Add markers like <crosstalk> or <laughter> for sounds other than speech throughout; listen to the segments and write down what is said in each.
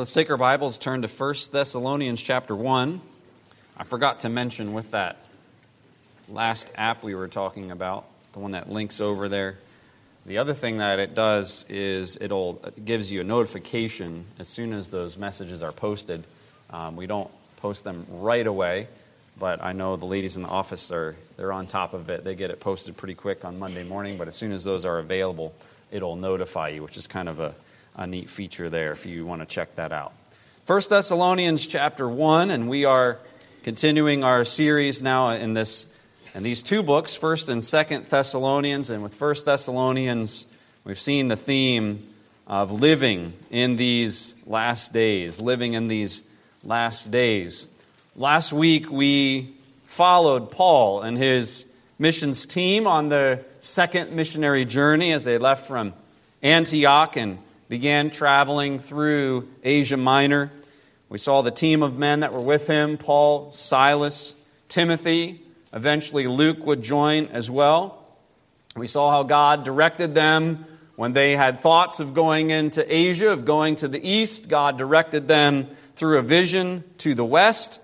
Let's take our Bibles, turn to 1 Thessalonians chapter 1. I forgot to mention with that last app we were talking about, the one that links over there. The other thing that it does is it'll, it gives you a notification as soon as those messages are posted. Um, we don't post them right away, but I know the ladies in the office are they're on top of it. They get it posted pretty quick on Monday morning, but as soon as those are available, it'll notify you, which is kind of a a neat feature there if you want to check that out. 1 Thessalonians chapter 1, and we are continuing our series now in this in these two books, 1st and 2nd Thessalonians, and with 1st Thessalonians, we've seen the theme of living in these last days, living in these last days. Last week we followed Paul and his missions team on their second missionary journey as they left from Antioch and began traveling through Asia Minor. We saw the team of men that were with him Paul, Silas, Timothy. Eventually, Luke would join as well. We saw how God directed them when they had thoughts of going into Asia, of going to the east. God directed them through a vision to the west.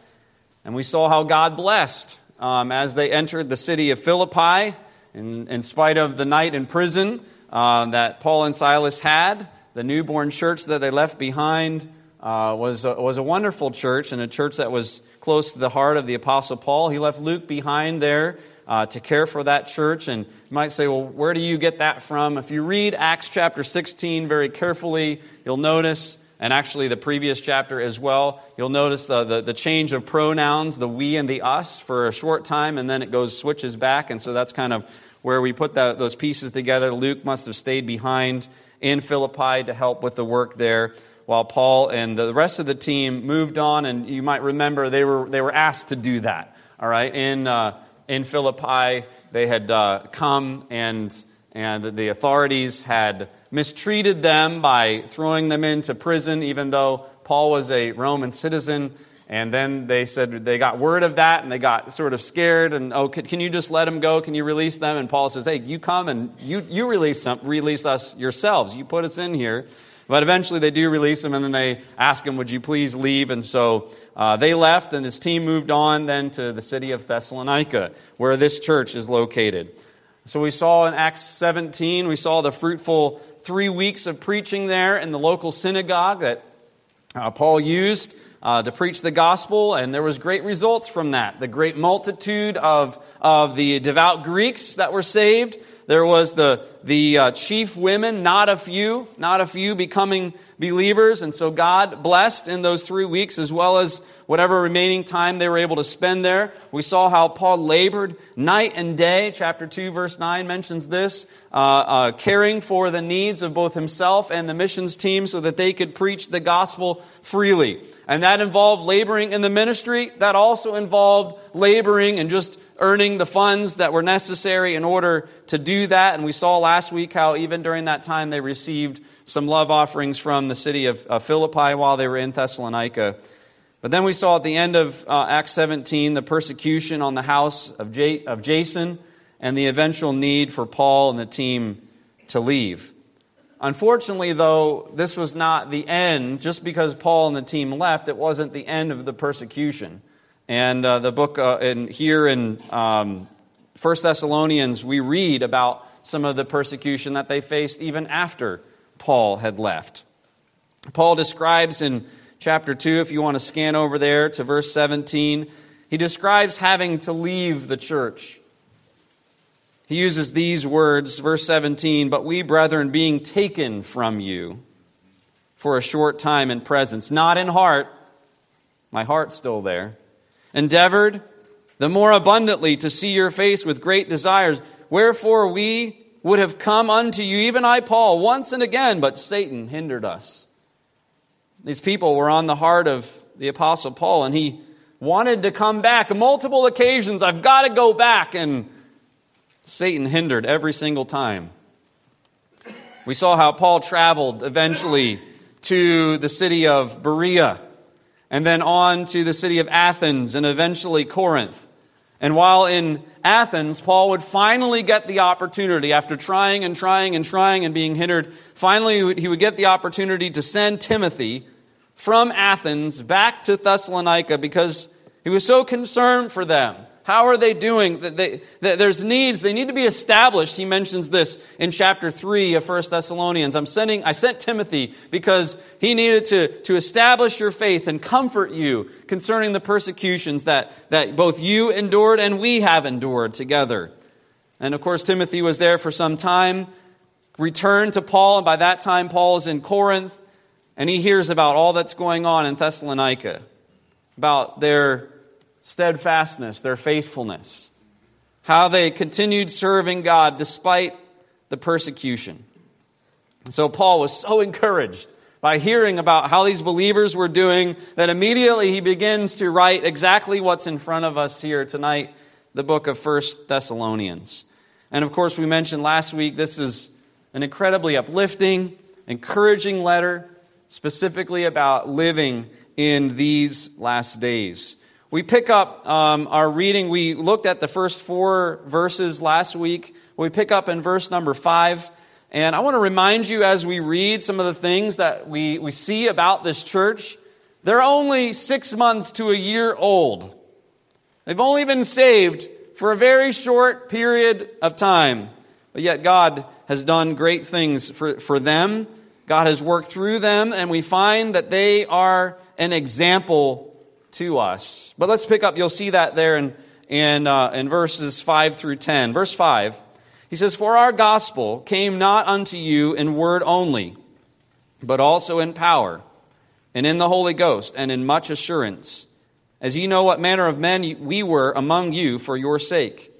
And we saw how God blessed um, as they entered the city of Philippi, in, in spite of the night in prison uh, that Paul and Silas had. The newborn church that they left behind uh, was, a, was a wonderful church and a church that was close to the heart of the Apostle Paul. He left Luke behind there uh, to care for that church. And you might say, well, where do you get that from? If you read Acts chapter 16 very carefully, you'll notice, and actually the previous chapter as well, you'll notice the, the, the change of pronouns, the we and the us, for a short time, and then it goes, switches back. And so that's kind of where we put that, those pieces together. Luke must have stayed behind in Philippi to help with the work there while Paul and the rest of the team moved on. And you might remember they were, they were asked to do that, all right? In, uh, in Philippi, they had uh, come and, and the authorities had mistreated them by throwing them into prison, even though Paul was a Roman citizen. And then they said they got word of that and they got sort of scared and, oh, can, you just let them go? Can you release them? And Paul says, hey, you come and you, you release, them, release us yourselves. You put us in here. But eventually they do release him and then they ask him, would you please leave? And so uh, they left and his team moved on then to the city of Thessalonica where this church is located. So we saw in Acts 17, we saw the fruitful three weeks of preaching there in the local synagogue that uh, Paul used uh, to preach the gospel, and there was great results from that. The great multitude of, of the devout Greeks that were saved. There was the, the uh, chief women, not a few, not a few becoming believers. And so God blessed in those three weeks as well as whatever remaining time they were able to spend there. We saw how Paul labored night and day. Chapter 2, verse 9 mentions this, uh, uh, caring for the needs of both himself and the missions team so that they could preach the gospel freely. And that involved laboring in the ministry. That also involved laboring and just earning the funds that were necessary in order to do that. And we saw last week how even during that time they received some love offerings from the city of Philippi while they were in Thessalonica. But then we saw at the end of uh, Acts 17 the persecution on the house of, J- of Jason and the eventual need for Paul and the team to leave. Unfortunately, though, this was not the end. Just because Paul and the team left, it wasn't the end of the persecution. And uh, the book uh, in, here in um, 1 Thessalonians, we read about some of the persecution that they faced even after Paul had left. Paul describes in chapter 2, if you want to scan over there to verse 17, he describes having to leave the church. He uses these words, verse 17, but we, brethren, being taken from you for a short time in presence, not in heart, my heart's still there, endeavored the more abundantly to see your face with great desires. Wherefore we would have come unto you, even I, Paul, once and again, but Satan hindered us. These people were on the heart of the Apostle Paul, and he wanted to come back. Multiple occasions, I've got to go back. And Satan hindered every single time. We saw how Paul traveled eventually to the city of Berea, and then on to the city of Athens, and eventually Corinth. And while in Athens, Paul would finally get the opportunity, after trying and trying and trying and being hindered, finally he would get the opportunity to send Timothy from Athens back to Thessalonica because he was so concerned for them. How are they doing? They, they, there's needs. They need to be established. He mentions this in chapter 3 of 1 Thessalonians. I'm sending, I sent Timothy because he needed to, to establish your faith and comfort you concerning the persecutions that, that both you endured and we have endured together. And of course, Timothy was there for some time, returned to Paul, and by that time, Paul is in Corinth, and he hears about all that's going on in Thessalonica, about their steadfastness, their faithfulness, how they continued serving God despite the persecution. And so Paul was so <laughs> encouraged by hearing about how these believers were doing that immediately he begins to write exactly what's in front of us here tonight the book of First Thessalonians. And of course, we mentioned last week this is an incredibly uplifting, encouraging letter, specifically about living in these last days. We pick up um, our reading. We looked at the first four verses last week. We pick up in verse number five. And I want to remind you as we read some of the things that we, we see about this church. They're only six months to a year old. They've only been saved for a very short period of time. But yet God has done great things for, for them. God has worked through them, and we find that they are an example to us. But let's pick up, you'll see that there in, in, uh, in verses 5 through 10. Verse 5, he says, For our gospel came not unto you in word only, but also in power, and in the Holy Ghost, and in much assurance, as ye know what manner of men we were among you for your sake.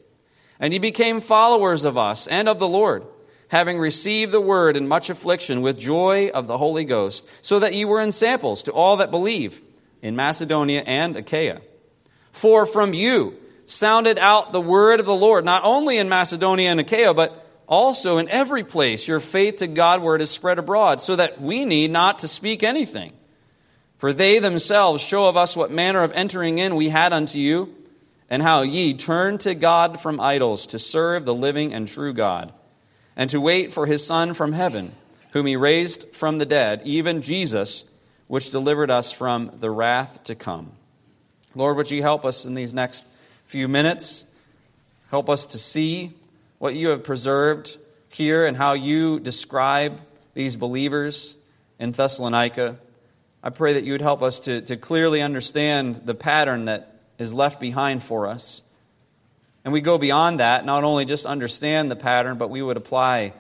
And ye became followers of us and of the Lord, having received the word in much affliction with joy of the Holy Ghost, so that ye were ensamples to all that believe in Macedonia and Achaia. For from you sounded out the word of the Lord, not only in Macedonia and Achaia, but also in every place your faith to God, Godward is spread abroad, so that we need not to speak anything. For they themselves show of us what manner of entering in we had unto you, and how ye turned to God from idols to serve the living and true God, and to wait for his Son from heaven, whom he raised from the dead, even Jesus which delivered us from the wrath to come. Lord, would you help us in these next few minutes? Help us to see what you have preserved here and how you describe these believers in Thessalonica. I pray that you would help us to, to clearly understand the pattern that is left behind for us. And we go beyond that, not only just understand the pattern, but we would apply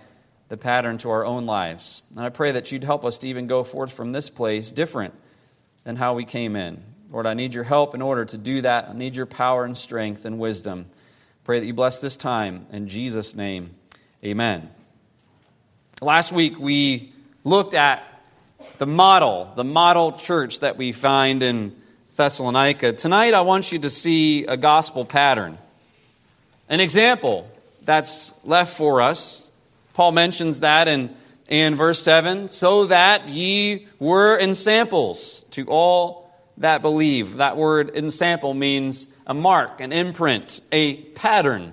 the pattern to our own lives. And I pray that you'd help us to even go forth from this place different than how we came in. Lord, I need your help in order to do that. I need your power and strength and wisdom. Pray that you bless this time. In Jesus' name, amen. Last week we looked at the model, the model church that we find in Thessalonica. Tonight I want you to see a gospel pattern, an example that's left for us Paul mentions that in, in verse 7 so that ye were ensamples to all that believe. That word ensample means a mark, an imprint, a pattern.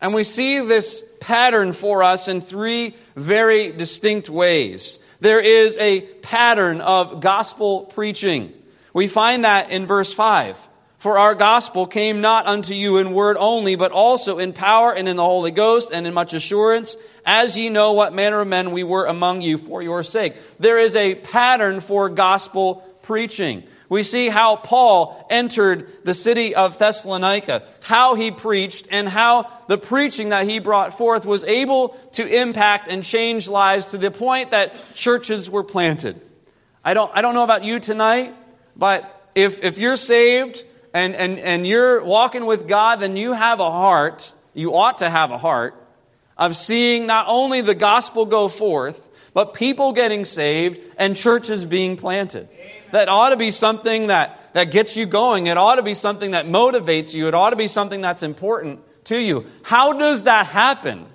And we see this pattern for us in three very distinct ways. There is a pattern of gospel preaching. We find that in verse 5. For our gospel came not unto you in word only, but also in power and in the Holy Ghost and in much assurance, as ye know what manner of men we were among you for your sake. There is a pattern for gospel preaching. We see how Paul entered the city of Thessalonica, how he preached, and how the preaching that he brought forth was able to impact and change lives to the point that churches were planted. I don't, I don't know about you tonight, but if, if you're saved, and, and, and you're walking with God, then you have a heart, you ought to have a heart, of seeing not only the gospel go forth, but people getting saved and churches being planted. Amen. That ought to be something that, that gets you going. It ought to be something that motivates you. It ought to be something that's important to you. How does that happen?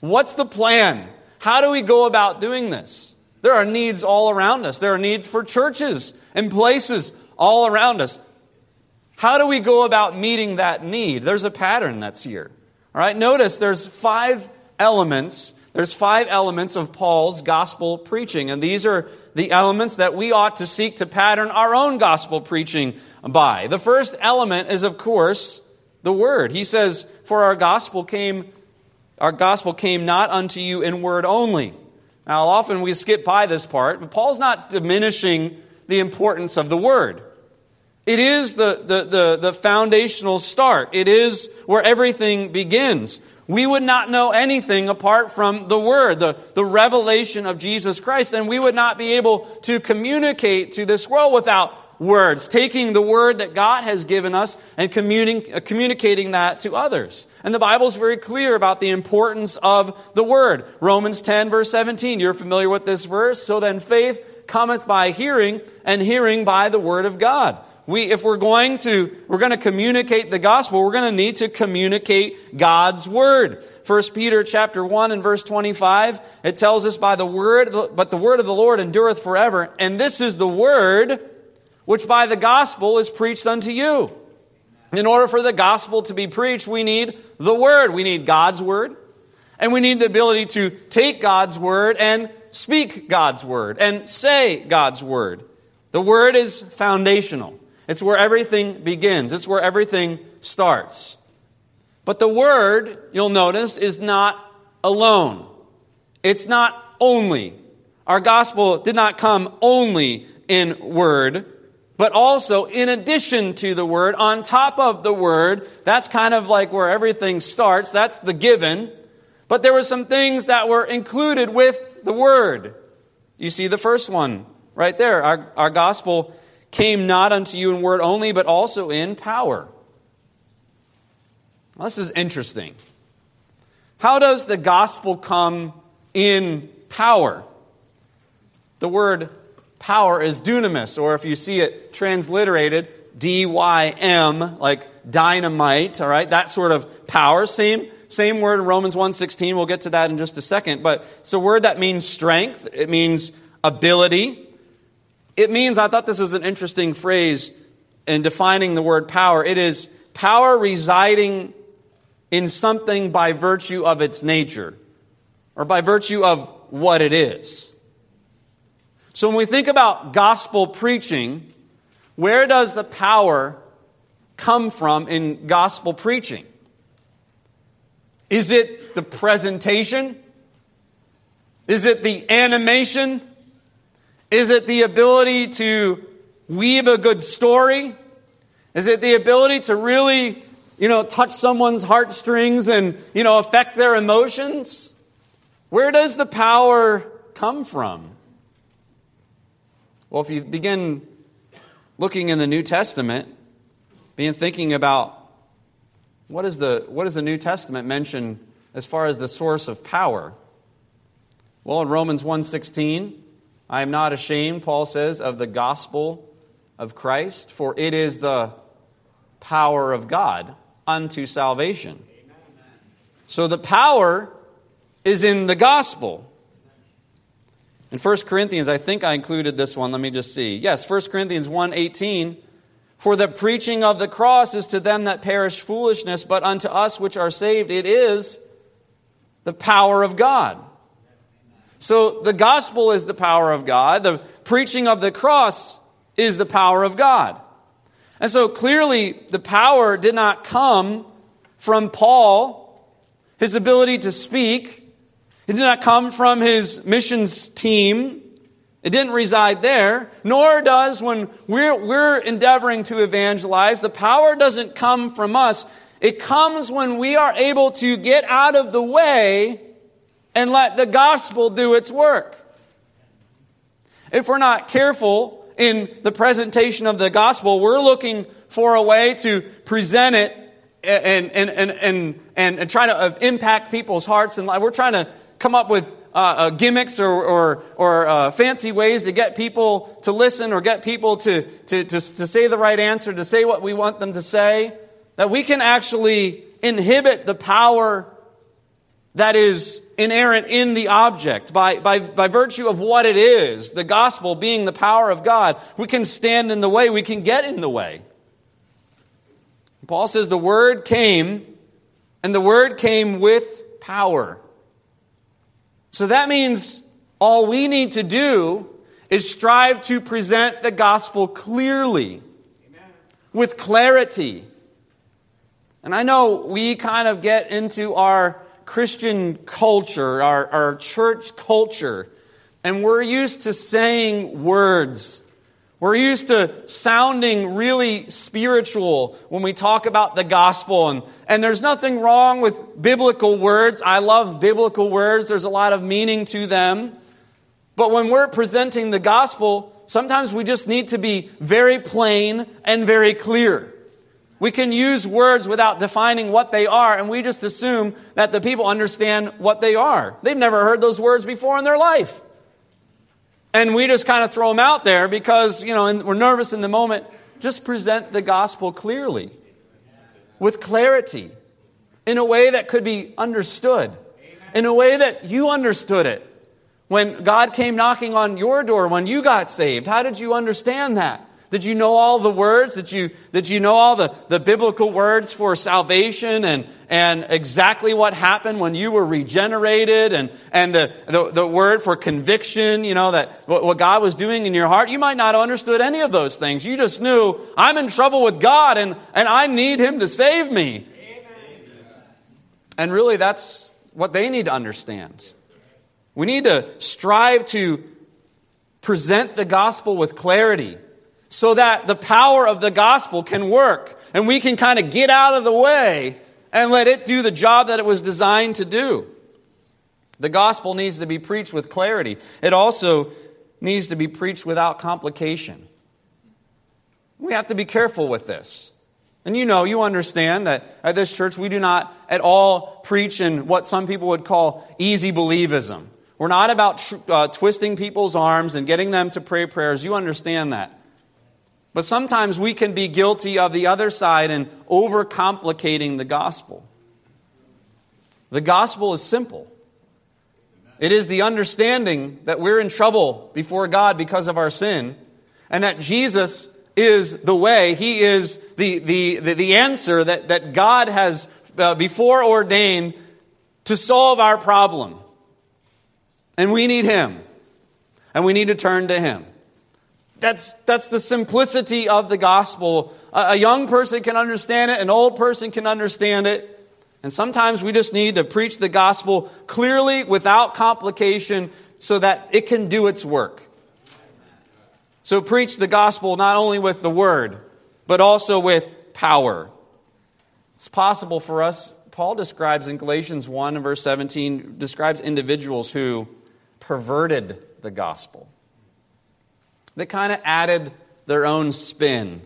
What's the plan? How do we go about doing this? There are needs all around us. There are needs for churches and places all around us. How do we go about meeting that need? There's a pattern that's here. All right, notice there's five elements. There's five elements of Paul's gospel preaching, and these are the elements that we ought to seek to pattern our own gospel preaching by. The first element is, of course, the word. He says, For our gospel came, our gospel came not unto you in word only. Now, often we skip by this part, but Paul's not diminishing the importance of the word. It is the, the, the, the, foundational start. It is where everything begins. We would not know anything apart from the Word, the, the revelation of Jesus Christ, and we would not be able to communicate to this world without words, taking the word that God has given us and uh, communicating that to others. And the Bible is very clear about the importance of the word. Romans 10, verse 17. You're familiar with this verse? So then faith cometh by hearing, and hearing by the word of God. We, if we're going to, we're going to communicate the gospel, we're going to need to communicate God's word. 1 Peter chapter 1 and verse 25, it tells us by the word, but the word of the Lord endureth forever. And this is the word which by the gospel is preached unto you. In order for the gospel to be preached, we need the word. We need God's word. And we need the ability to take God's word and speak God's word and say God's word. The word is foundational. It's where everything begins, it's where everything starts. But the word, you'll notice, is not alone. It's not only. Our gospel did not come only in word, but also in addition to the word, on top of the word. That's kind of like where everything starts. That's the given. But there were some things that were included with the word. You see the first one right there. Our, our gospel came not unto you in word only, but also in power. Well, this is interesting. How does the gospel come in power? The word power is dunamis, or if you see it transliterated, D Y M, like dynamite, all right? That sort of power. Same, same word in Romans 1.16. We'll get to that in just a second. But it's a word that means strength. It means ability. It means, I thought this was an interesting phrase in defining the word power. It is power residing in something by virtue of its nature or by virtue of what it is. So when we think about gospel preaching, where does the power come from in gospel preaching? Is it the presentation? Is it the animation? Is it the ability to weave a good story? Is it the ability to really, you know, touch someone's heartstrings and, you know, affect their emotions? Where does the power come from? Well, if you begin looking in the New Testament, begin thinking about what is the, what does the New Testament mention as far as the source of power? Well, in Romans 1.16, I am not ashamed, Paul says, of the gospel of Christ, for it is the power of God unto salvation. So the power is in the gospel. In 1 Corinthians, I think I included this one. Let me just see. Yes, 1 Corinthians 1:18. For the preaching of the cross is to them that perish foolishness, but unto us which are saved it is the power of God. So the gospel is the power of God. The preaching of the cross is the power of God. And so clearly the power did not come from Paul, his ability to speak. It did not come from his missions team. It didn't reside there, nor does when we're, we're endeavoring to evangelize, the power doesn't come from us. It comes when we are able to get out of the way and let the gospel do its work. If we're not careful in the presentation of the gospel, we're looking for a way to present it and, and, and, and, and, and try to uh, impact people's hearts and life. We're trying to come up with uh, uh, gimmicks or, or, or uh, fancy ways to get people to listen or get people to, to, to, to say the right answer, to say what we want them to say, that we can actually inhibit the power that is inerrant in the object by, by, by virtue of what it is, the gospel being the power of God, we can stand in the way, we can get in the way. Paul says the word came, and the word came with power. So that means all we need to do is strive to present the gospel clearly, Amen. with clarity. And I know we kind of get into our Christian culture, our, our church culture, and we're used to saying words. We're used to sounding really spiritual when we talk about the gospel. And, and there's nothing wrong with biblical words. I love biblical words, there's a lot of meaning to them. But when we're presenting the gospel, sometimes we just need to be very plain and very clear. We can use words without defining what they are, and we just assume that the people understand what they are. They've never heard those words before in their life. And we just kind of throw them out there because, you know, we're nervous in the moment. Just present the gospel clearly, with clarity, in a way that could be understood, in a way that you understood it. When God came knocking on your door when you got saved, how did you understand that? Did you know all the words? Did you, did you know all the, the biblical words for salvation and, and exactly what happened when you were regenerated and, and the, the, the word for conviction, you know, that what, what God was doing in your heart? You might not have understood any of those things. You just knew, I'm in trouble with God and, and I need Him to save me. Amen. And really, that's what they need to understand. We need to strive to present the gospel with clarity so that the power of the gospel can work and we can kind of get out of the way and let it do the job that it was designed to do. The gospel needs to be preached with clarity. It also needs to be preached without complication. We have to be careful with this. And you know, you understand that at this church we do not at all preach in what some people would call easy believism. We're not about uh, twisting people's arms and getting them to pray prayers. You understand that. But sometimes we can be guilty of the other side and overcomplicating the gospel. The gospel is simple. It is the understanding that we're in trouble before God because of our sin, and that Jesus is the way, He is the, the, the, the answer that, that God has uh, before ordained to solve our problem. And we need Him. And we need to turn to Him. That's, that's the simplicity of the gospel. A, a young person can understand it, an old person can understand it. And sometimes we just need to preach the gospel clearly without complication so that it can do its work. So preach the gospel not only with the word, but also with power. It's possible for us, Paul describes in Galatians 1 and verse 17, describes individuals who perverted the gospel. They kind of added their own spin,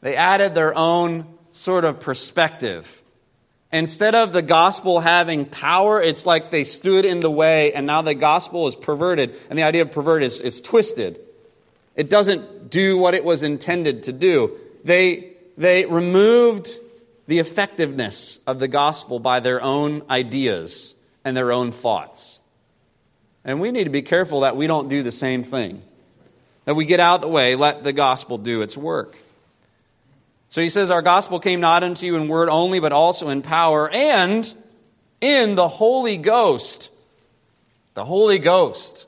they added their own sort of perspective. Instead of the gospel having power, it's like they stood in the way, and now the gospel is perverted. And the idea of perverted is, is twisted. It doesn't do what it was intended to do. They, they removed the effectiveness of the gospel by their own ideas and their own thoughts. And we need to be careful that we don't do the same thing. That we get out of the way, let the gospel do its work. So he says, Our gospel came not unto you in word only, but also in power and in the Holy Ghost. The Holy Ghost.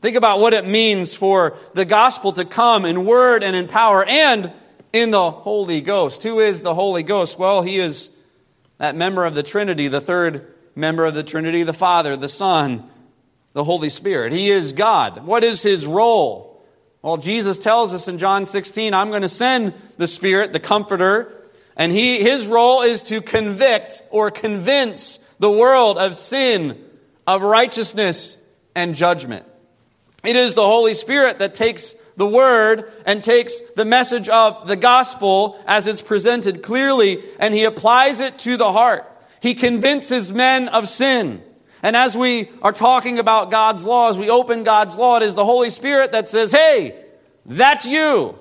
Think about what it means for the gospel to come in word and in power and in the Holy Ghost. Who is the Holy Ghost? Well, he is that member of the Trinity, the third member of the Trinity, the Father, the Son, the Holy Spirit. He is God. What is his role? Well, Jesus tells us in John 16, I'm going to send the Spirit, the Comforter, and he, his role is to convict or convince the world of sin, of righteousness, and judgment. It is the Holy Spirit that takes the word and takes the message of the gospel as it's presented clearly and he applies it to the heart. He convinces men of sin. And as we are talking about God's law, as we open God's law, it is the Holy Spirit that says, hey, that's you.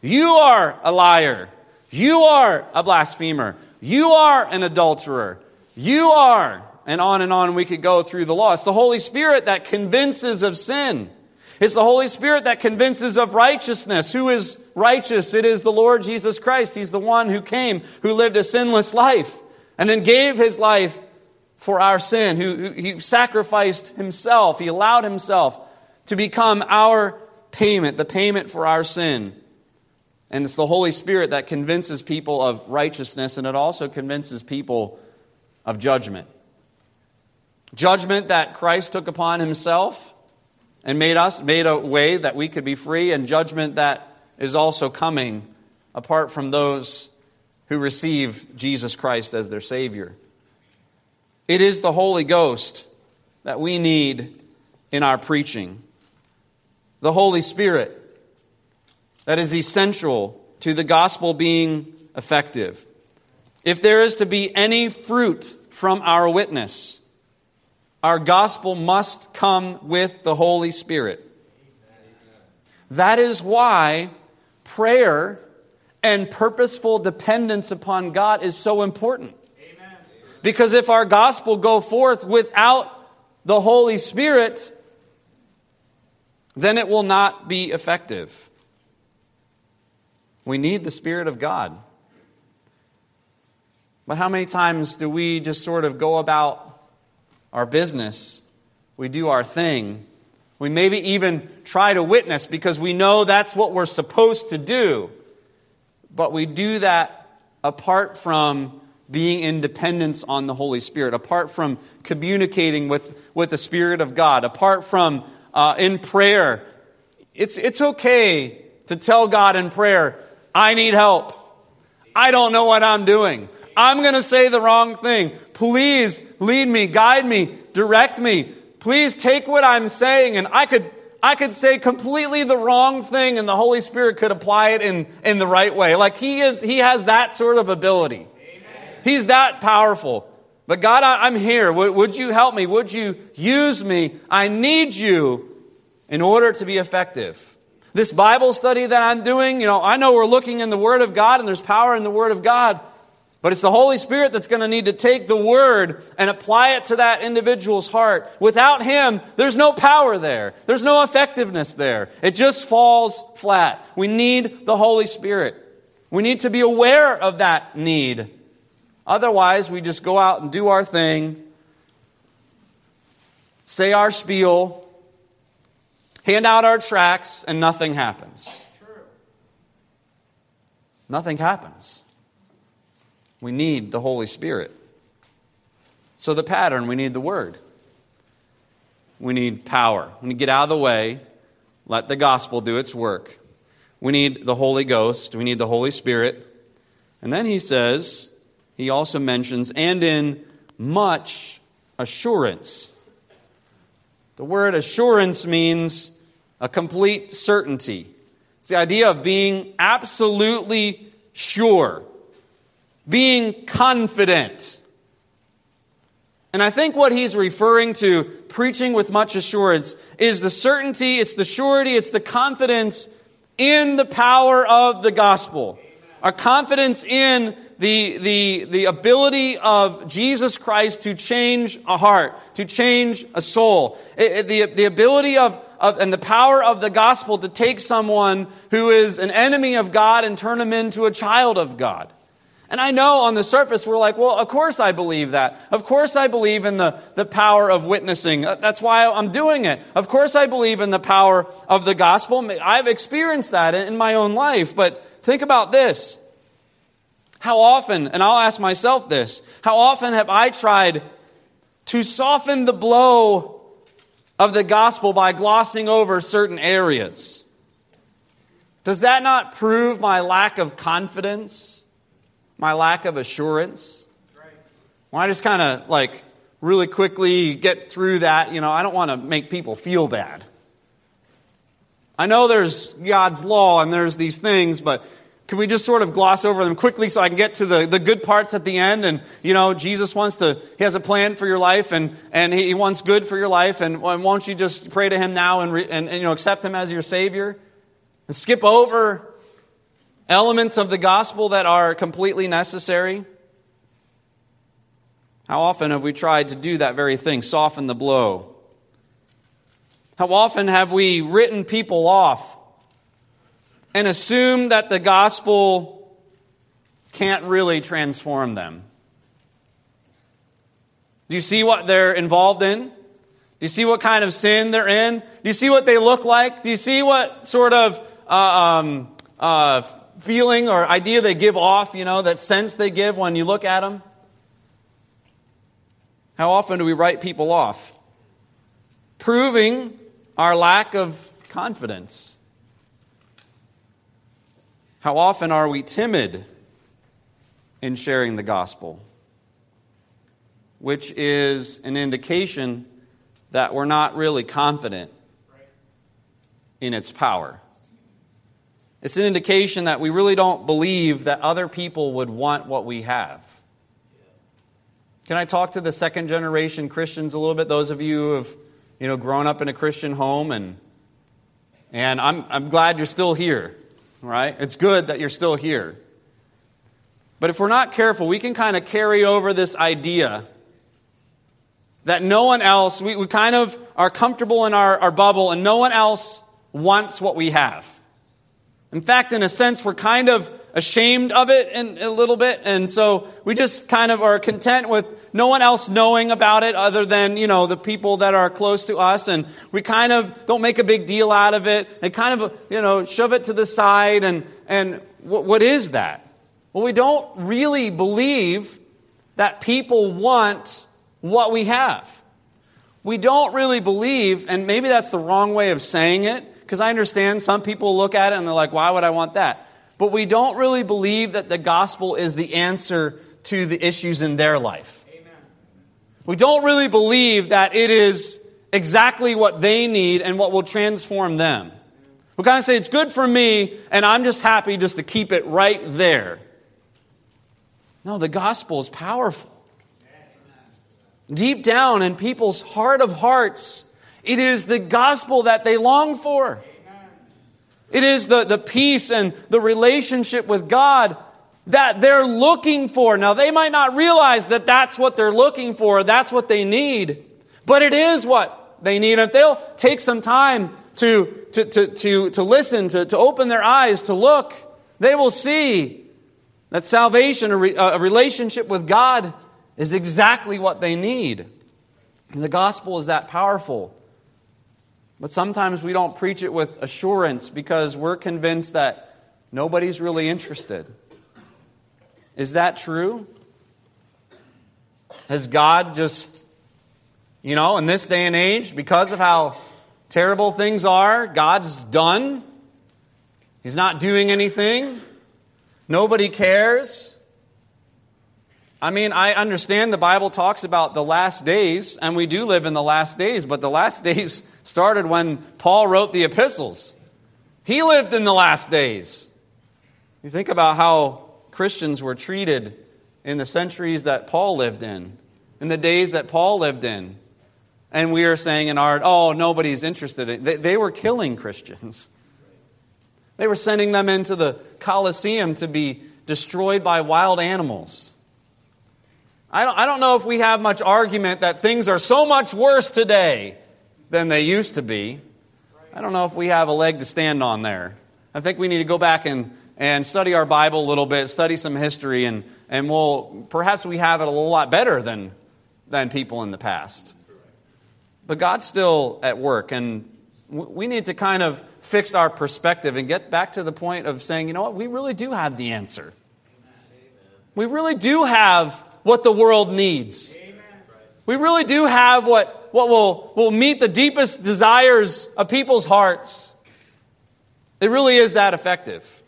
You are a liar. You are a blasphemer. You are an adulterer. You are, and on and on we could go through the law. It's the Holy Spirit that convinces of sin. It's the Holy Spirit that convinces of righteousness. Who is righteous? It is the Lord Jesus Christ. He's the one who came, who lived a sinless life, and then gave his life for our sin, who, who he sacrificed himself. He allowed himself to become our payment, the payment for our sin. And it's the Holy Spirit that convinces people of righteousness, and it also convinces people of judgment. Judgment that Christ took upon himself and made us made a way that we could be free, and judgment that is also coming apart from those who receive Jesus Christ as their Savior. It is the Holy Ghost that we need in our preaching. The Holy Spirit that is essential to the gospel being effective. If there is to be any fruit from our witness, our gospel must come with the Holy Spirit. That is why prayer and purposeful dependence upon God is so important. Because if our gospel go forth without the Holy Spirit, then it will not be effective. We need the Spirit of God. But how many times do we just sort of go about our business? We do our thing. We maybe even try to witness because we know that's what we're supposed to do. But we do that apart from being in dependence on the Holy Spirit, apart from communicating with, with the Spirit of God, apart from uh, in prayer. It's, it's okay to tell God in prayer, I need help. I don't know what I'm doing. I'm going to say the wrong thing. Please lead me, guide me, direct me. Please take what I'm saying and I could I could say completely the wrong thing and the Holy Spirit could apply it in, in the right way. Like he is he has that sort of ability. He's that powerful. But God, I, am here. Would, would you help me? Would you use me? I need you in order to be effective. This Bible study that I'm doing, you know, I know we're looking in the Word of God and there's power in the Word of God, but it's the Holy Spirit that's going to need to take the Word and apply it to that individual's heart. Without Him, there's no power there. There's no effectiveness there. It just falls flat. We need the Holy Spirit. We need to be aware of that need. Otherwise, we just go out and do our thing, say our spiel, hand out our tracts, and nothing happens. Nothing happens. We need the Holy Spirit. So, the pattern we need the Word. We need power. We need to get out of the way, let the gospel do its work. We need the Holy Ghost. We need the Holy Spirit. And then he says, he also mentions, and in much assurance. The word assurance means a complete certainty. It's the idea of being absolutely sure, being confident. And I think what he's referring to, preaching with much assurance, is the certainty, it's the surety, it's the confidence in the power of the gospel. Our confidence in the, the, the ability of Jesus Christ to change a heart, to change a soul. It, the, the ability of, of, and the power of the gospel to take someone who is an enemy of God and turn him into a child of God. And I know on the surface we're like, well, of course I believe that. Of course I believe in the, the power of witnessing. Uh, that's why I'm doing it. Of course I believe in the power of the gospel. I've experienced that in my own life. But think about this. How often, and I'll ask myself this, how often have I tried to soften the blow of the gospel by glossing over certain areas? Does that not prove my lack of confidence, my lack of assurance? Well, I just kind of like really quickly get through that. You know, I don't want to make people feel bad. I know there's God's law and there's these things, but can we just sort of gloss over them quickly so I can get to the, the good parts at the end? And, you know, Jesus wants to, he has a plan for your life and, and he wants good for your life. And, won't you just pray to him now and, re, and, and, you know, accept him as your Savior? And skip over elements of the gospel that are completely necessary? How often have we tried to do that very thing, soften the blow? How often have we written people off and assume that the gospel can't really transform them. Do you see what they're involved in? Do you see what kind of sin they're in? Do you see what they look like? Do you see what sort of uh, um, uh, feeling or idea they give off, you know, that sense they give when you look at them? How often do we write people off? Proving our lack of confidence. How often are we timid in sharing the gospel? Which is an indication that we're not really confident in its power. It's an indication that we really don't believe that other people would want what we have. Can I talk to the second generation Christians a little bit? Those of you who have you know, grown up in a Christian home, and, and I'm, I'm glad you're still here, right? It's good that you're still here. But if we're not careful, we can kind of carry over this idea that no one else, we, we kind of are comfortable in our, our bubble, and no one else wants what we have. In fact, in a sense, we're kind of ashamed of it in, a little bit, and so we just kind of are content with no one else knowing about it other than, you know, the people that are close to us, and we kind of don't make a big deal out of it, and kind of, you know, shove it to the side, and, and what, what is that? Well, we don't really believe that people want what we have. We don't really believe, and maybe that's the wrong way of saying it, because I understand some people look at it and they're like, why would I want that? But we don't really believe that the gospel is the answer to the issues in their life. Amen. We don't really believe that it is exactly what they need and what will transform them. We kind of say it's good for me, and I'm just happy just to keep it right there. No, the gospel is powerful. Deep down in people's heart of hearts, it is the gospel that they long for. It is the, the peace and the relationship with God that they're looking for. Now, they might not realize that that's what they're looking for, that's what they need, but it is what they need. If they'll take some time to, to, to, to, to listen, to, to open their eyes, to look, they will see that salvation, a, re, a relationship with God, is exactly what they need. And the gospel is that powerful. But sometimes we don't preach it with assurance because we're convinced that nobody's really interested. Is that true? Has God just, you know, in this day and age, because of how terrible things are, God's done? He's not doing anything? Nobody cares? I mean, I understand the Bible talks about the last days, and we do live in the last days, but the last <laughs> days started when Paul wrote the epistles. He lived in the last days. You think about how Christians were treated in the centuries that Paul lived in, in the days that Paul lived in. And we are saying in art, oh, nobody's interested in They, they were killing Christians. They were sending them into the Colosseum to be destroyed by wild animals. I don't, I don't know if we have much argument that things are so much worse today than they used to be. I don't know if we have a leg to stand on there. I think we need to go back and, and study our Bible a little bit, study some history, and, and we'll, perhaps we have it a little lot better than, than people in the past. But God's still at work, and we need to kind of fix our perspective and get back to the point of saying, you know what, we really do have the answer. We really do have what the world needs. We really do have what, what will, will meet the deepest desires of people's hearts. It really is that effective.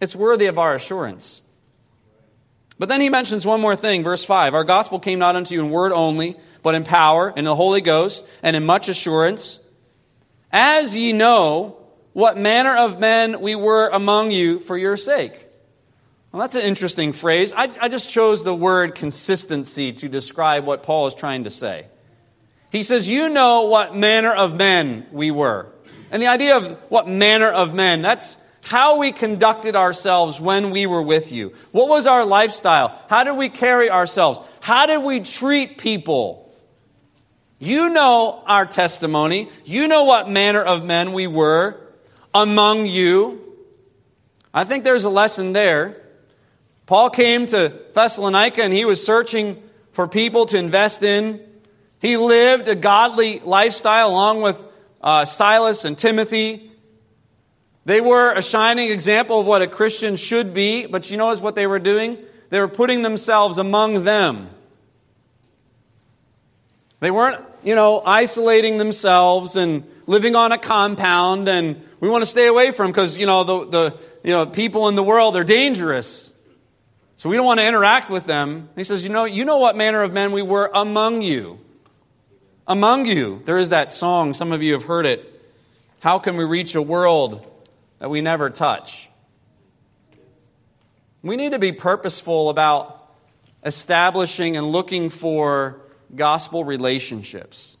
It's worthy of our assurance. But then he mentions one more thing, verse 5. Our gospel came not unto you in word only, but in power, and in the Holy Ghost, and in much assurance. As ye know what manner of men we were among you for your sake. Well, that's an interesting phrase. I, I just chose the word consistency to describe what Paul is trying to say. He says, You know what manner of men we were. And the idea of what manner of men, that's how we conducted ourselves when we were with you. What was our lifestyle? How did we carry ourselves? How did we treat people? You know our testimony. You know what manner of men we were among you. I think there's a lesson there. Paul came to Thessalonica and he was searching for people to invest in. He lived a godly lifestyle along with uh, Silas and Timothy. They were a shining example of what a Christian should be, but you know what they were doing? They were putting themselves among them. They weren't, you know, isolating themselves and living on a compound and we want to stay away from because, you know, the, the you know, people in the world are dangerous. So we don't want to interact with them. He says, you know, you know what manner of men we were among you. Among you. There is that song, some of you have heard it. How can we reach a world that we never touch? We need to be purposeful about establishing and looking for gospel relationships.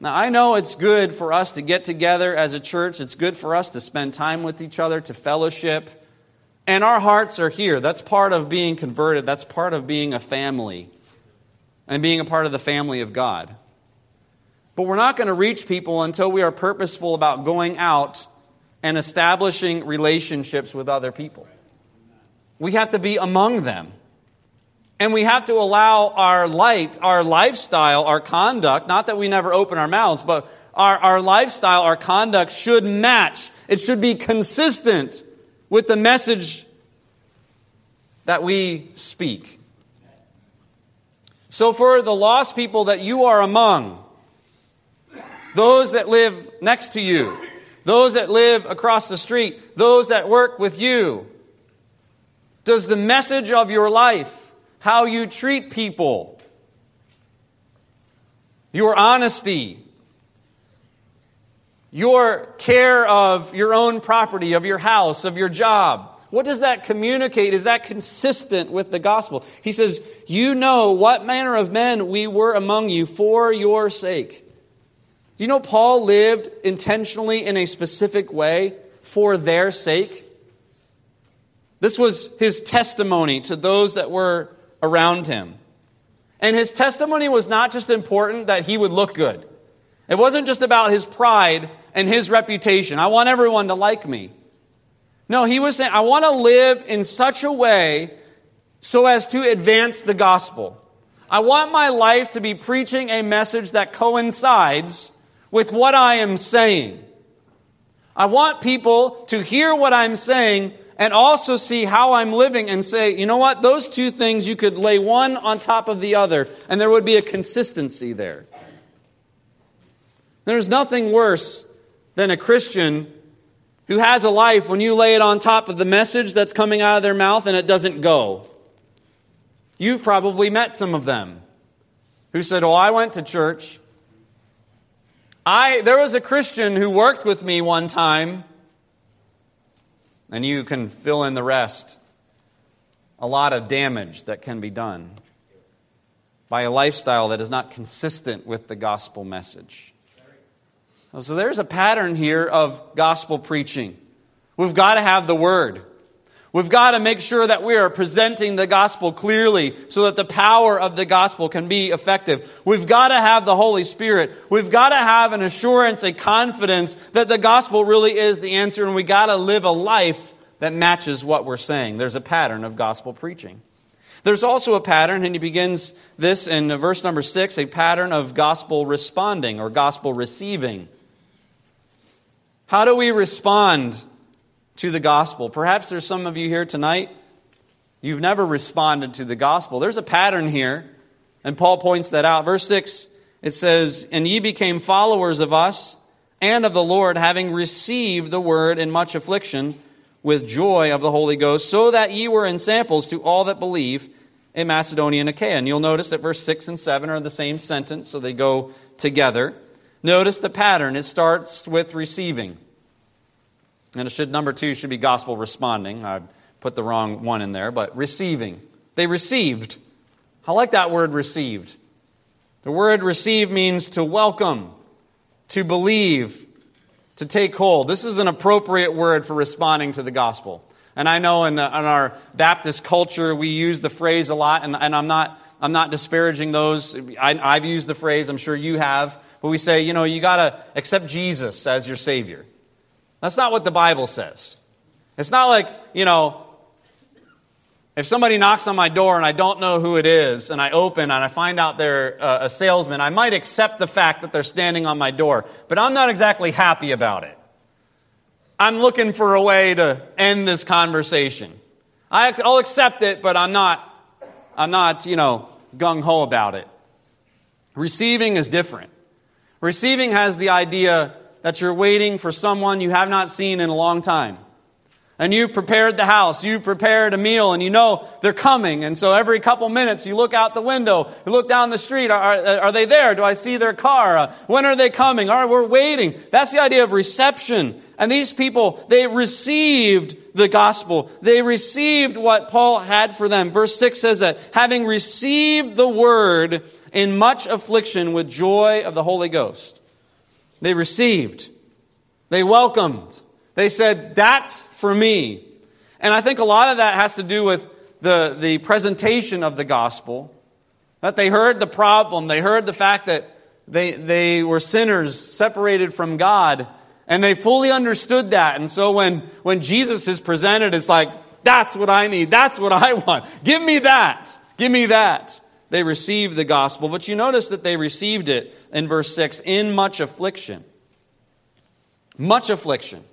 Now, I know it's good for us to get together as a church. It's good for us to spend time with each other, to fellowship. And our hearts are here. That's part of being converted. That's part of being a family and being a part of the family of God. But we're not going to reach people until we are purposeful about going out and establishing relationships with other people. We have to be among them. And we have to allow our light, our lifestyle, our conduct, not that we never open our mouths, but our, our lifestyle, our conduct should match. It should be consistent with the message that we speak. So, for the lost people that you are among, those that live next to you, those that live across the street, those that work with you, does the message of your life how you treat people, your honesty, your care of your own property, of your house, of your job. What does that communicate? Is that consistent with the gospel? He says, You know what manner of men we were among you for your sake. You know Paul lived intentionally in a specific way for their sake? This was his testimony to those that were around him. And his testimony was not just important that he would look good. It wasn't just about his pride and his reputation. I want everyone to like me. No, he was saying, I want to live in such a way so as to advance the gospel. I want my life to be preaching a message that coincides with what I am saying. I want people to hear what I'm saying and also see how I'm living and say, you know what, those two things you could lay one on top of the other, and there would be a consistency there. There's nothing worse than a Christian who has a life when you lay it on top of the message that's coming out of their mouth and it doesn't go. You've probably met some of them who said, Oh, I went to church. I, there was a Christian who worked with me one time and you can fill in the rest. A lot of damage that can be done by a lifestyle that is not consistent with the gospel message. So there's a pattern here of gospel preaching. We've got to have the word. We've got to make sure that we are presenting the gospel clearly so that the power of the gospel can be effective. We've got to have the Holy Spirit. We've got to have an assurance, a confidence that the gospel really is the answer, and we got to live a life that matches what we're saying. There's a pattern of gospel preaching. There's also a pattern, and he begins this in verse number six a pattern of gospel responding or gospel receiving. How do we respond to the gospel. Perhaps there's some of you here tonight, you've never responded to the gospel. There's a pattern here, and Paul points that out. Verse 6, it says, And ye became followers of us and of the Lord, having received the word in much affliction with joy of the Holy Ghost, so that ye were ensamples to all that believe in Macedonia and Achaia. And you'll notice that verse 6 and 7 are the same sentence, so they go together. Notice the pattern. It starts with receiving. And it should, number two should be gospel responding. I put the wrong one in there, but receiving. They received. I like that word received. The word receive means to welcome, to believe, to take hold. This is an appropriate word for responding to the gospel. And I know in, uh, in our Baptist culture, we use the phrase a lot, and, and I'm, not, I'm not disparaging those. I, I've used the phrase, I'm sure you have, but we say, you know, you got to accept Jesus as your Savior. That's not what the Bible says. It's not like, you know, If somebody knocks on my door and I don't know who it is, and I open and I find out they're uh, a salesman, I might accept the fact that they're standing on my door, but I'm not exactly happy about it. I'm looking for a way to end this conversation. I'll accept it, but I'm not, I'm not, you know, gung ho about it. Receiving is different. Receiving has the idea that you're waiting for someone you have not seen in a long time and you've prepared the house, you've prepared a meal, and you know they're coming. And so every couple minutes you look out the window, you look down the street. Are, are, are they there? Do I see their car? Uh, when are they coming? All right, we're waiting. That's the idea of reception. And these people, they received the gospel. They received what Paul had for them. Verse 6 says that having received the word in much affliction with joy of the Holy Ghost, they received, they welcomed, they said, That's for me. And I think a lot of that has to do with the, the presentation of the gospel. That they heard the problem, they heard the fact that they, they were sinners separated from God, and they fully understood that. And so when, when Jesus is presented, it's like, that's what I need, that's what I <laughs> want. Give me that, give me that. They received the gospel, but you notice that they received it in verse 6 in much affliction. Much affliction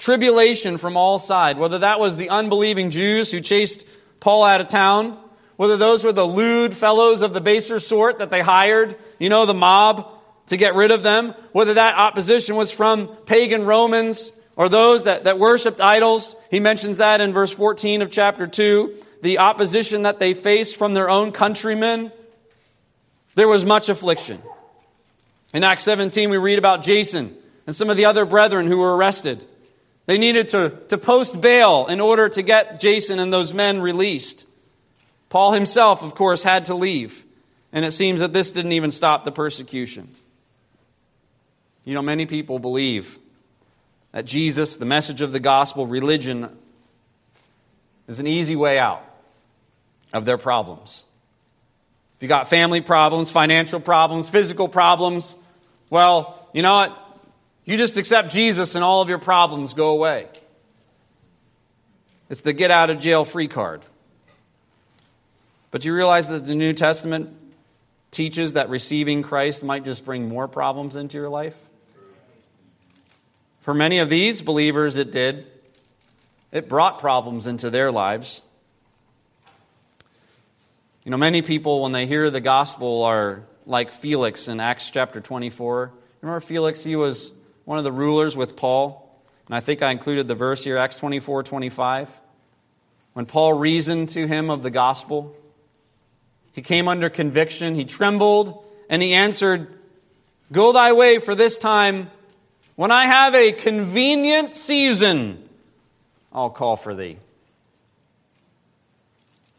tribulation from all sides, whether that was the unbelieving Jews who chased Paul out of town, whether those were the lewd fellows of the baser sort that they hired, you know, the mob to get rid of them, whether that opposition was from pagan Romans or those that, that worshiped idols. He mentions that in verse 14 of chapter 2. The opposition that they faced from their own countrymen. There was much affliction. In Acts 17, we read about Jason and some of the other brethren who were arrested. They needed to, to post bail in order to get Jason and those men released. Paul himself, of course, had to leave. And it seems that this didn't even stop the persecution. You know, many people believe that Jesus, the message of the gospel, religion, is an easy way out of their problems. If you got family problems, financial problems, physical problems, well, you know what? You just accept Jesus and all of your problems go away. It's the get out of jail free card. But you realize that the New Testament teaches that receiving Christ might just bring more problems into your life? For many of these believers, it did. It brought problems into their lives. You know, many people, when they hear the gospel, are like Felix in Acts chapter 24. Remember Felix? He was one of the rulers with Paul. And I think I included the verse here, Acts 24 25. When Paul reasoned to him of the gospel, he came under conviction, he trembled, and he answered, Go thy way for this time. When I have a convenient season, I'll call for thee.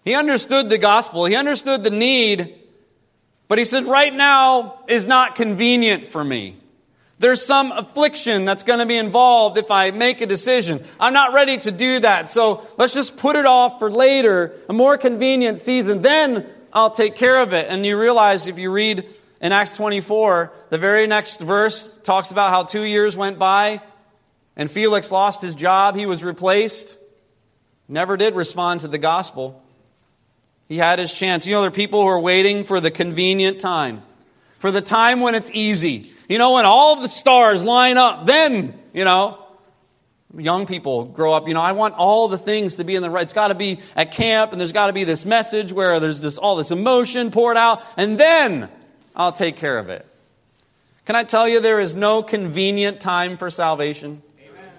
He understood the gospel, he understood the need, but he said, Right now is not convenient for me. There's some affliction that's going to be involved if I make a decision. I'm not ready to do that. So let's just put it off for later, a more convenient season. Then I'll take care of it. And you realize if you read in Acts 24, the very next verse talks about how two years went by and Felix lost his job. He was replaced. Never did respond to the gospel. He had his chance. You know, there are people who are waiting for the convenient time, for the time when it's easy you know, when all the stars line up, then, you know, young people grow up, you know, I want all the things to be in the right. It's got to be at camp, and there's got to be this message where there's this all this emotion poured out, and then I'll take care of it. Can I tell you there is no convenient time for salvation? Amen.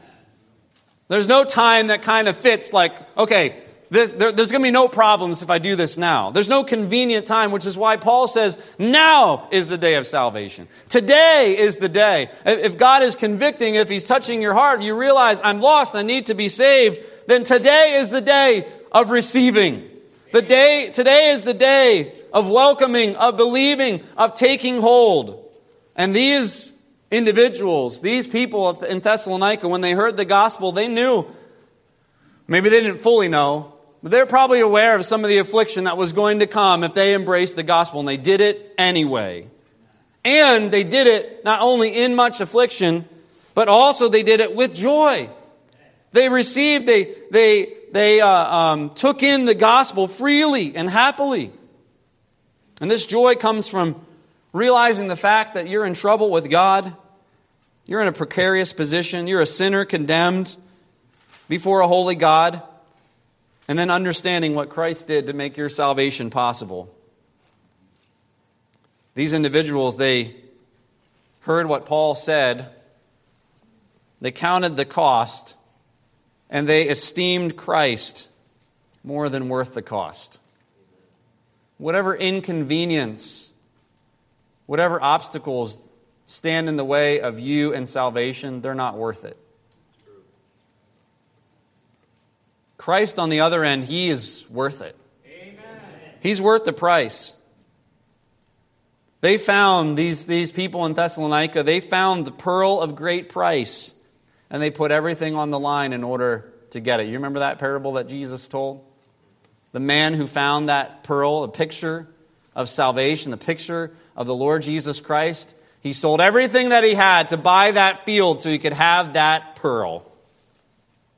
There's no time that kind of fits like, okay, this, there, there's going to be no problems if I do this now. There's no convenient time, which is why Paul says, now is the day of salvation. Today is the day. If God is convicting, if He's touching your heart, you realize I'm lost, I need to be saved, then today is the day of receiving. The day, today is the day of welcoming, of believing, of taking hold. And these individuals, these people in Thessalonica, when they heard the gospel, they knew, maybe they didn't fully know, but they're probably aware of some of the affliction that was going to come if they embraced the gospel, and they did it anyway. And they did it not only in much affliction, but also they did it with joy. They received, they, they, they uh, um, took in the gospel freely and happily. And this joy comes from realizing the fact that you're in trouble with God, you're in a precarious position, you're a sinner condemned before a holy God, and then understanding what Christ did to make your salvation possible. These individuals, they heard what Paul said, they counted the cost, and they esteemed Christ more than worth the cost. Whatever inconvenience, whatever obstacles stand in the way of you and salvation, they're not worth it. Christ, on the other end, he is worth it. Amen. He's worth the price. They found, these, these people in Thessalonica, they found the pearl of great price, and they put everything on the line in order to get it. You remember that parable that Jesus told? The man who found that pearl, a picture of salvation, the picture of the Lord Jesus Christ. He sold everything that he had to buy that field so he could have that pearl.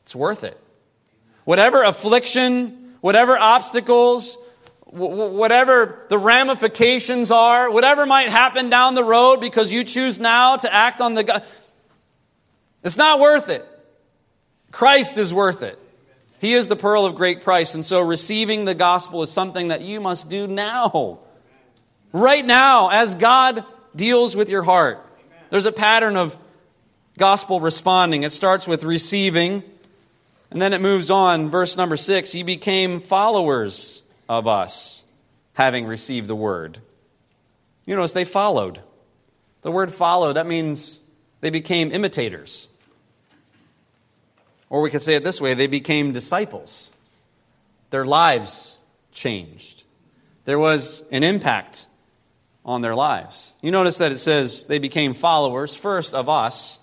It's worth it. Whatever affliction, whatever obstacles, whatever the ramifications are, whatever might happen down the road because you choose now to act on the God, it's not worth it. Christ is worth it. He is the pearl of great price. And so receiving the gospel is something that you must do now. Right now, as God deals with your heart. There's a pattern of gospel responding. It starts with receiving, and then it moves on. Verse number six, you became followers of us, having received the word. You notice they followed. The word follow, that means they became imitators. Or we could say it this way they became disciples. Their lives changed. There was an impact on their lives. You notice that it says they became followers, first of us,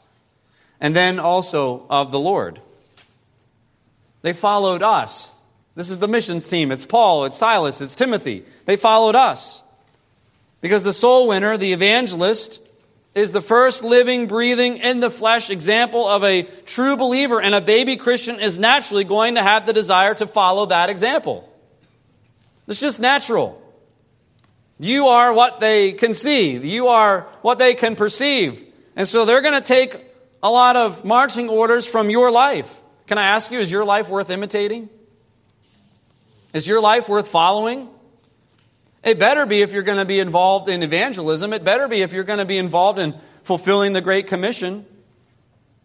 and then also of the Lord. They followed us. This is the missions team. It's Paul, it's Silas, it's Timothy. They followed us. Because the soul winner, the evangelist, is the first living, breathing, in the flesh example of a true believer, and a baby Christian is naturally going to have the desire to follow that example. It's just natural. You are what they can see, you are what they can perceive. And so they're going to take a lot of marching orders from your life. Can I ask you, is your life worth imitating? Is your life worth following? It better be if you're going to be involved in evangelism. It better be if you're going to be involved in fulfilling the Great Commission.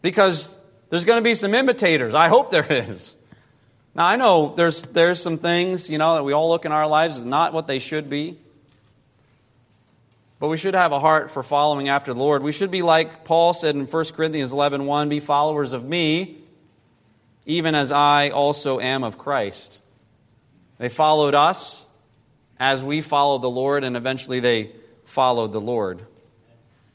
Because there's going to be some imitators. I hope there is. Now, I know there's, there's some things, you know, that we all look in our lives as not what they should be. But we should have a heart for following after the Lord. We should be like Paul said in 1 Corinthians 11 1, be followers of me, even as I also am of Christ. They followed us as we followed the Lord, and eventually they followed the Lord.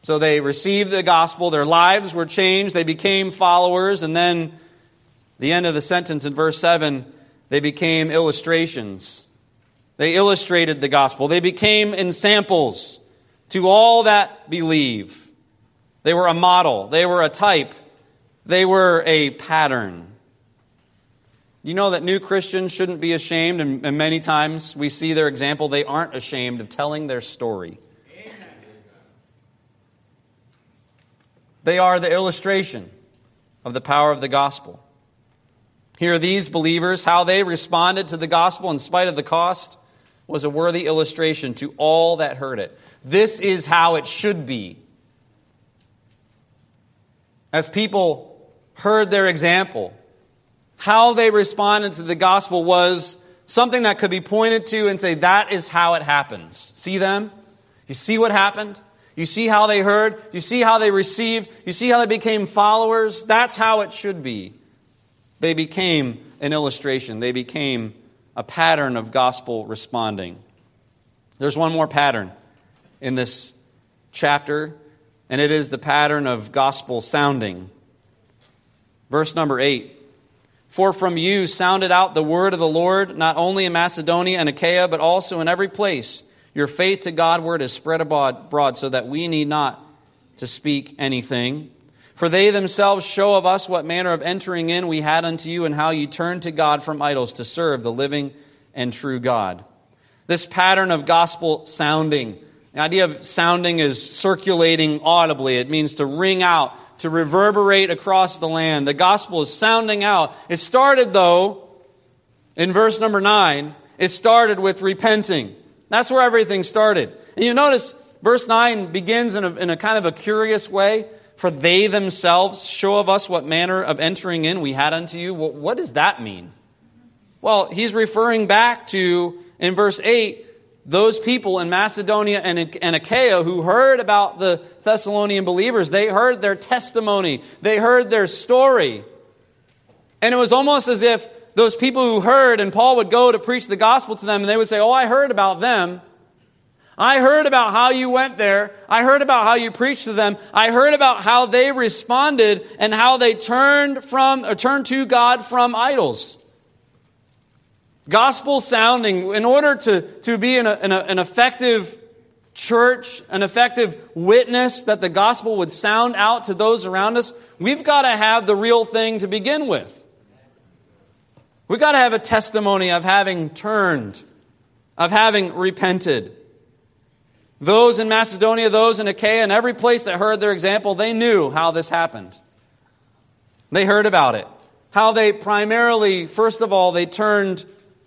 So they received the gospel, their lives were changed, they became followers, and then the end of the sentence in verse 7 they became illustrations. They illustrated the gospel, they became ensamples to all that believe. They were a model, they were a type, they were a pattern. You know that new Christians shouldn't be ashamed, and, and many times we see their example, they aren't ashamed of telling their story. Amen. They are the illustration of the power of the gospel. Here, these believers, how they responded to the gospel in spite of the cost, was a worthy illustration to all that heard it. This is how it should be. As people heard their example, how they responded to the gospel was something that could be pointed to and say, that is how it happens. See them? You see what happened? You see how they heard? You see how they received? You see how they became followers? That's how it should be. They became an illustration, they became a pattern of gospel responding. There's one more pattern in this chapter, and it is the pattern of gospel sounding. Verse number 8 for from you sounded out the word of the Lord, not only in Macedonia and Achaia, but also in every place. Your faith to Godward is spread abroad, so that we need not to speak anything. For they themselves show of us what manner of entering in we had unto you, and how you turned to God from idols to serve the living and true God. This pattern of gospel sounding, the idea of sounding is circulating audibly. It means to ring out, to reverberate across the land. The gospel is sounding out. It started, though, in verse number 9, it started with repenting. That's where everything started. And you notice verse 9 begins in a, in a kind of a curious way. For they themselves show of us what manner of entering in we had unto you. Well, what does that mean? Well, he's referring back to, in verse 8, those people in Macedonia and, and Achaia who heard about the Thessalonian believers. They heard their testimony, they heard their story. And it was almost as if those people who heard, and Paul would go to preach the gospel to them, and they would say, Oh, I heard about them. I heard about how you went there. I heard about how you preached to them. I heard about how they responded and how they turned from or turned to God from idols. Gospel sounding, in order to, to be an, an, an effective church, an effective witness that the gospel would sound out to those around us, we've got to have the real thing to begin with. We've got to have a testimony of having turned, of having repented. Those in Macedonia, those in Achaia, and every place that heard their example, they knew how this happened. They heard about it. How they primarily, first of all, they turned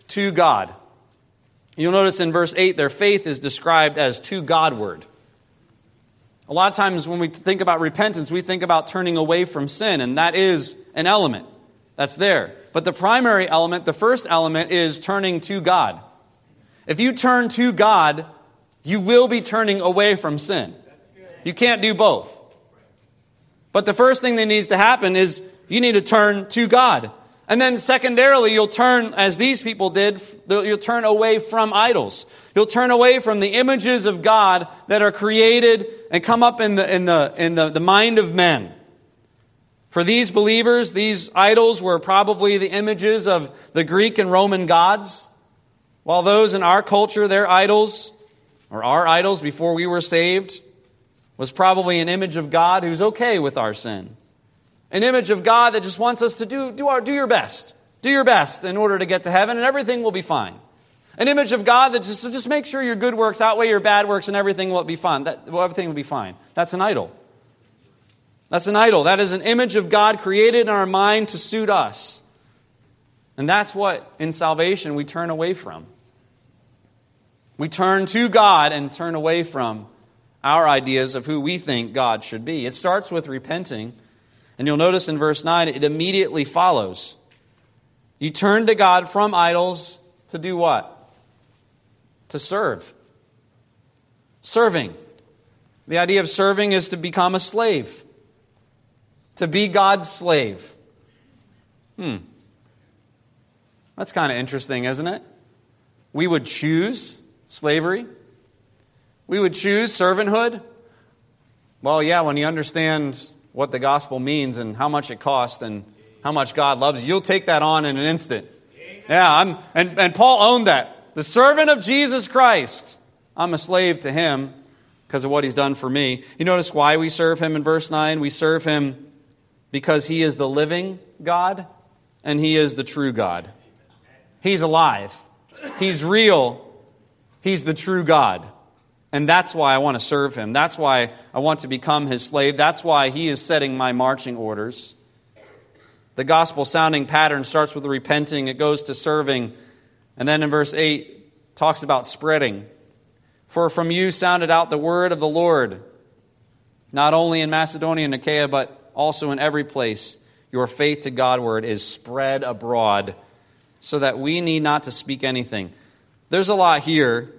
to God. You'll notice in verse 8, their faith is described as to Godward. A lot of times when we think about repentance, we think about turning away from sin, and that is an element that's there. But the primary element, the first element, is turning to God. If you turn to God, you will be turning away from sin. You can't do both. But the first thing that needs to happen is you need to turn to God. And then secondarily, you'll turn, as these people did, you'll turn away from idols. You'll turn away from the images of God that are created and come up in the, in the, in the, the mind of men. For these believers, these idols were probably the images of the Greek and Roman gods, while those in our culture, their idols, or our idols before we were saved, was probably an image of God who's okay with our sin. An image of God that just wants us to do, do, our, do your best. Do your best in order to get to heaven, and everything will be fine. An image of God that just, just make sure your good works outweigh your bad works, and everything will be fine. That, well, everything will be fine. That's an idol. That's an idol. That is an image of God created in our mind to suit us. And that's what in salvation we turn away from. We turn to God and turn away from our ideas of who we think God should be. It starts with repenting. And you'll notice in verse 9, it immediately follows. You turn to God from idols to do what? To serve. Serving. The idea of serving is to become a slave to be God's slave. Hmm. That's kind of interesting, isn't it? We would choose slavery. We would choose servanthood. Well, yeah, when you understand what the gospel means and how much it costs and how much God loves you, you'll take that on in an instant. Yeah, I'm, and, and Paul owned that. The servant of Jesus Christ. I'm a slave to him because of what he's done for me. You notice why we serve him in verse 9? We serve him because he is the living God and he is the true God. He's alive, he's real, he's the true God. And that's why I want to serve him. That's why I want to become his slave. That's why he is setting my marching orders. The gospel sounding pattern starts with repenting, it goes to serving, and then in verse 8 talks about spreading. For from you sounded out the word of the Lord, not only in Macedonia and Achaia, but also in every place your faith to Godward is spread abroad, so that we need not to speak anything. There's a lot here,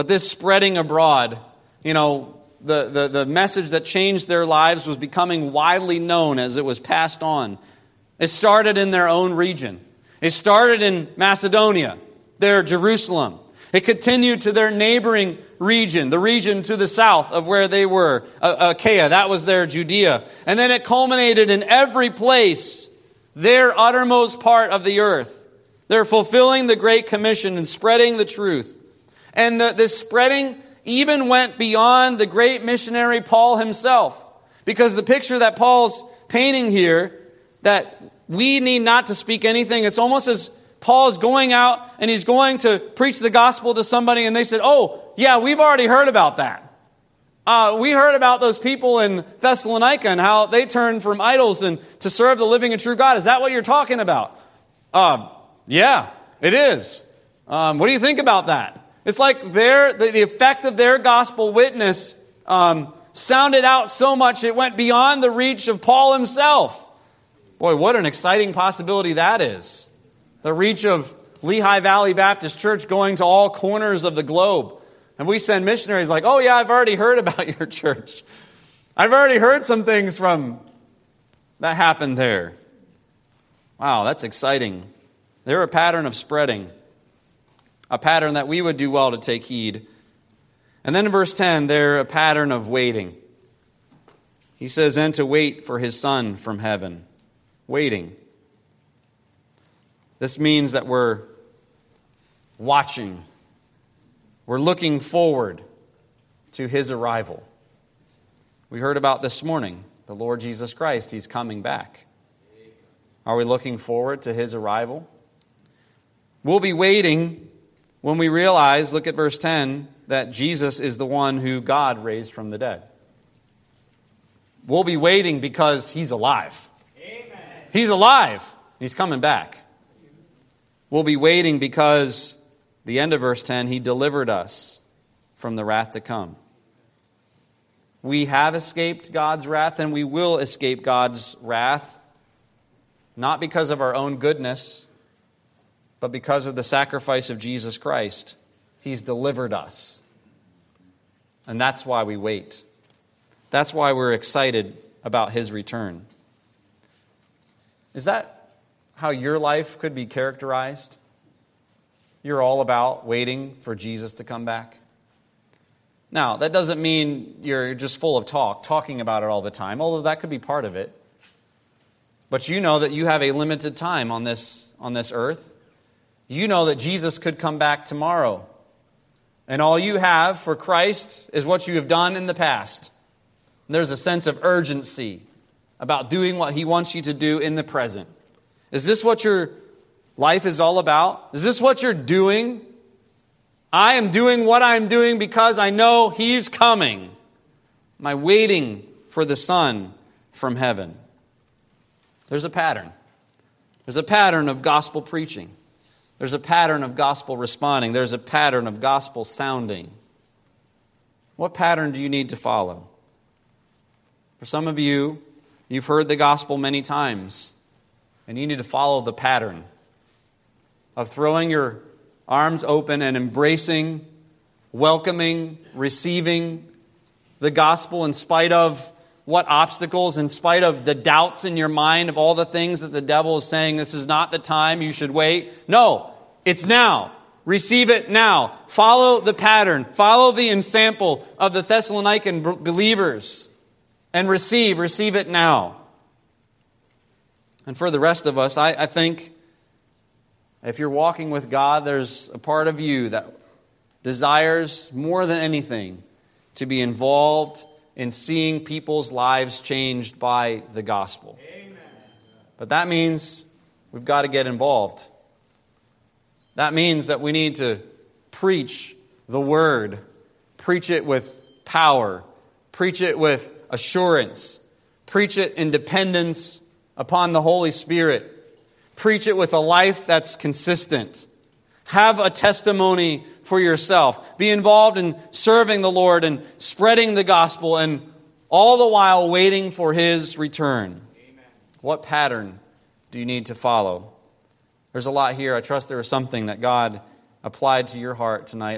but this spreading abroad, you know, the, the, the message that changed their lives was becoming widely known as it was passed on. It started in their own region. It started in Macedonia, their Jerusalem. It continued to their neighboring region, the region to the south of where they were, Achaia. That was their Judea. And then it culminated in every place, their uttermost part of the earth. They're fulfilling the Great Commission and spreading the truth. And the, this spreading even went beyond the great missionary Paul himself. Because the picture that Paul's painting here, that we need not to speak anything, it's almost as Paul's going out and he's going to preach the gospel to somebody, and they said, Oh, yeah, we've already heard about that. Uh, we heard about those people in Thessalonica and how they turned from idols and to serve the living and true God. Is that what you're talking about? Uh, yeah, it is. Um, what do you think about that? It's like their, the, the effect of their gospel witness um, sounded out so much it went beyond the reach of Paul himself. Boy, what an exciting possibility that is. The reach of Lehigh Valley Baptist Church going to all corners of the globe. And we send missionaries like, oh, yeah, I've already heard about <laughs> your church. I've already heard some things from that happened there. Wow, that's exciting. They're a pattern of spreading a pattern that we would do well to take heed. And then in verse 10, they're a pattern of waiting. He says, and to wait for his son from heaven. Waiting. This means that we're watching, we're looking forward to his arrival. We heard about this morning the Lord Jesus Christ, he's coming back. Are we looking forward to his arrival? We'll be waiting when we realize, look at verse 10, that Jesus is the one who God raised from the dead. We'll be waiting because he's alive. Amen. He's alive. He's coming back. We'll be waiting because, the end of verse 10, he delivered us from the wrath to come. We have escaped God's wrath and we will escape God's wrath, not because of our own goodness, but because of the sacrifice of Jesus Christ, He's delivered us. And that's why we wait. That's why we're excited about His return. Is that how your life could be characterized? You're all about waiting for Jesus to come back? Now, that doesn't mean you're just full of talk, talking about it all the time, although that could be part of it. But you know that you have a limited time on this, on this earth you know that Jesus could come back tomorrow. And all you have for Christ is what you have done in the past. And there's a sense of urgency about doing what He wants you to do in the present. Is this what your life is all about? Is this what you're doing? I am doing what I'm doing because I know He's coming. Am I waiting for the Son from heaven? There's a pattern. There's a pattern of gospel preaching. There's a pattern of gospel responding, there's a pattern of gospel sounding. What pattern do you need to follow? For some of you, you've heard the gospel many times, and you need to follow the pattern of throwing your arms open and embracing, welcoming, receiving the gospel in spite of what obstacles, in spite of the doubts in your mind of all the things that the devil is saying, this is not the time, you should wait. No, it's now. Receive it now. Follow the pattern. Follow the ensample of the Thessalonican believers and receive. Receive it now. And for the rest of us, I, I think if you're walking with God, there's a part of you that desires more than anything to be involved in seeing people's lives changed by the gospel. Amen. But that means we've got to get involved. That means that we need to preach the word, preach it with power, preach it with assurance, preach it in dependence upon the Holy Spirit, preach it with a life that's consistent. Have a testimony for yourself. Be involved in serving the Lord and spreading the gospel, and all the while waiting for His return. Amen. What pattern do you need to follow? There's a lot here. I trust there was something that God applied to your heart tonight.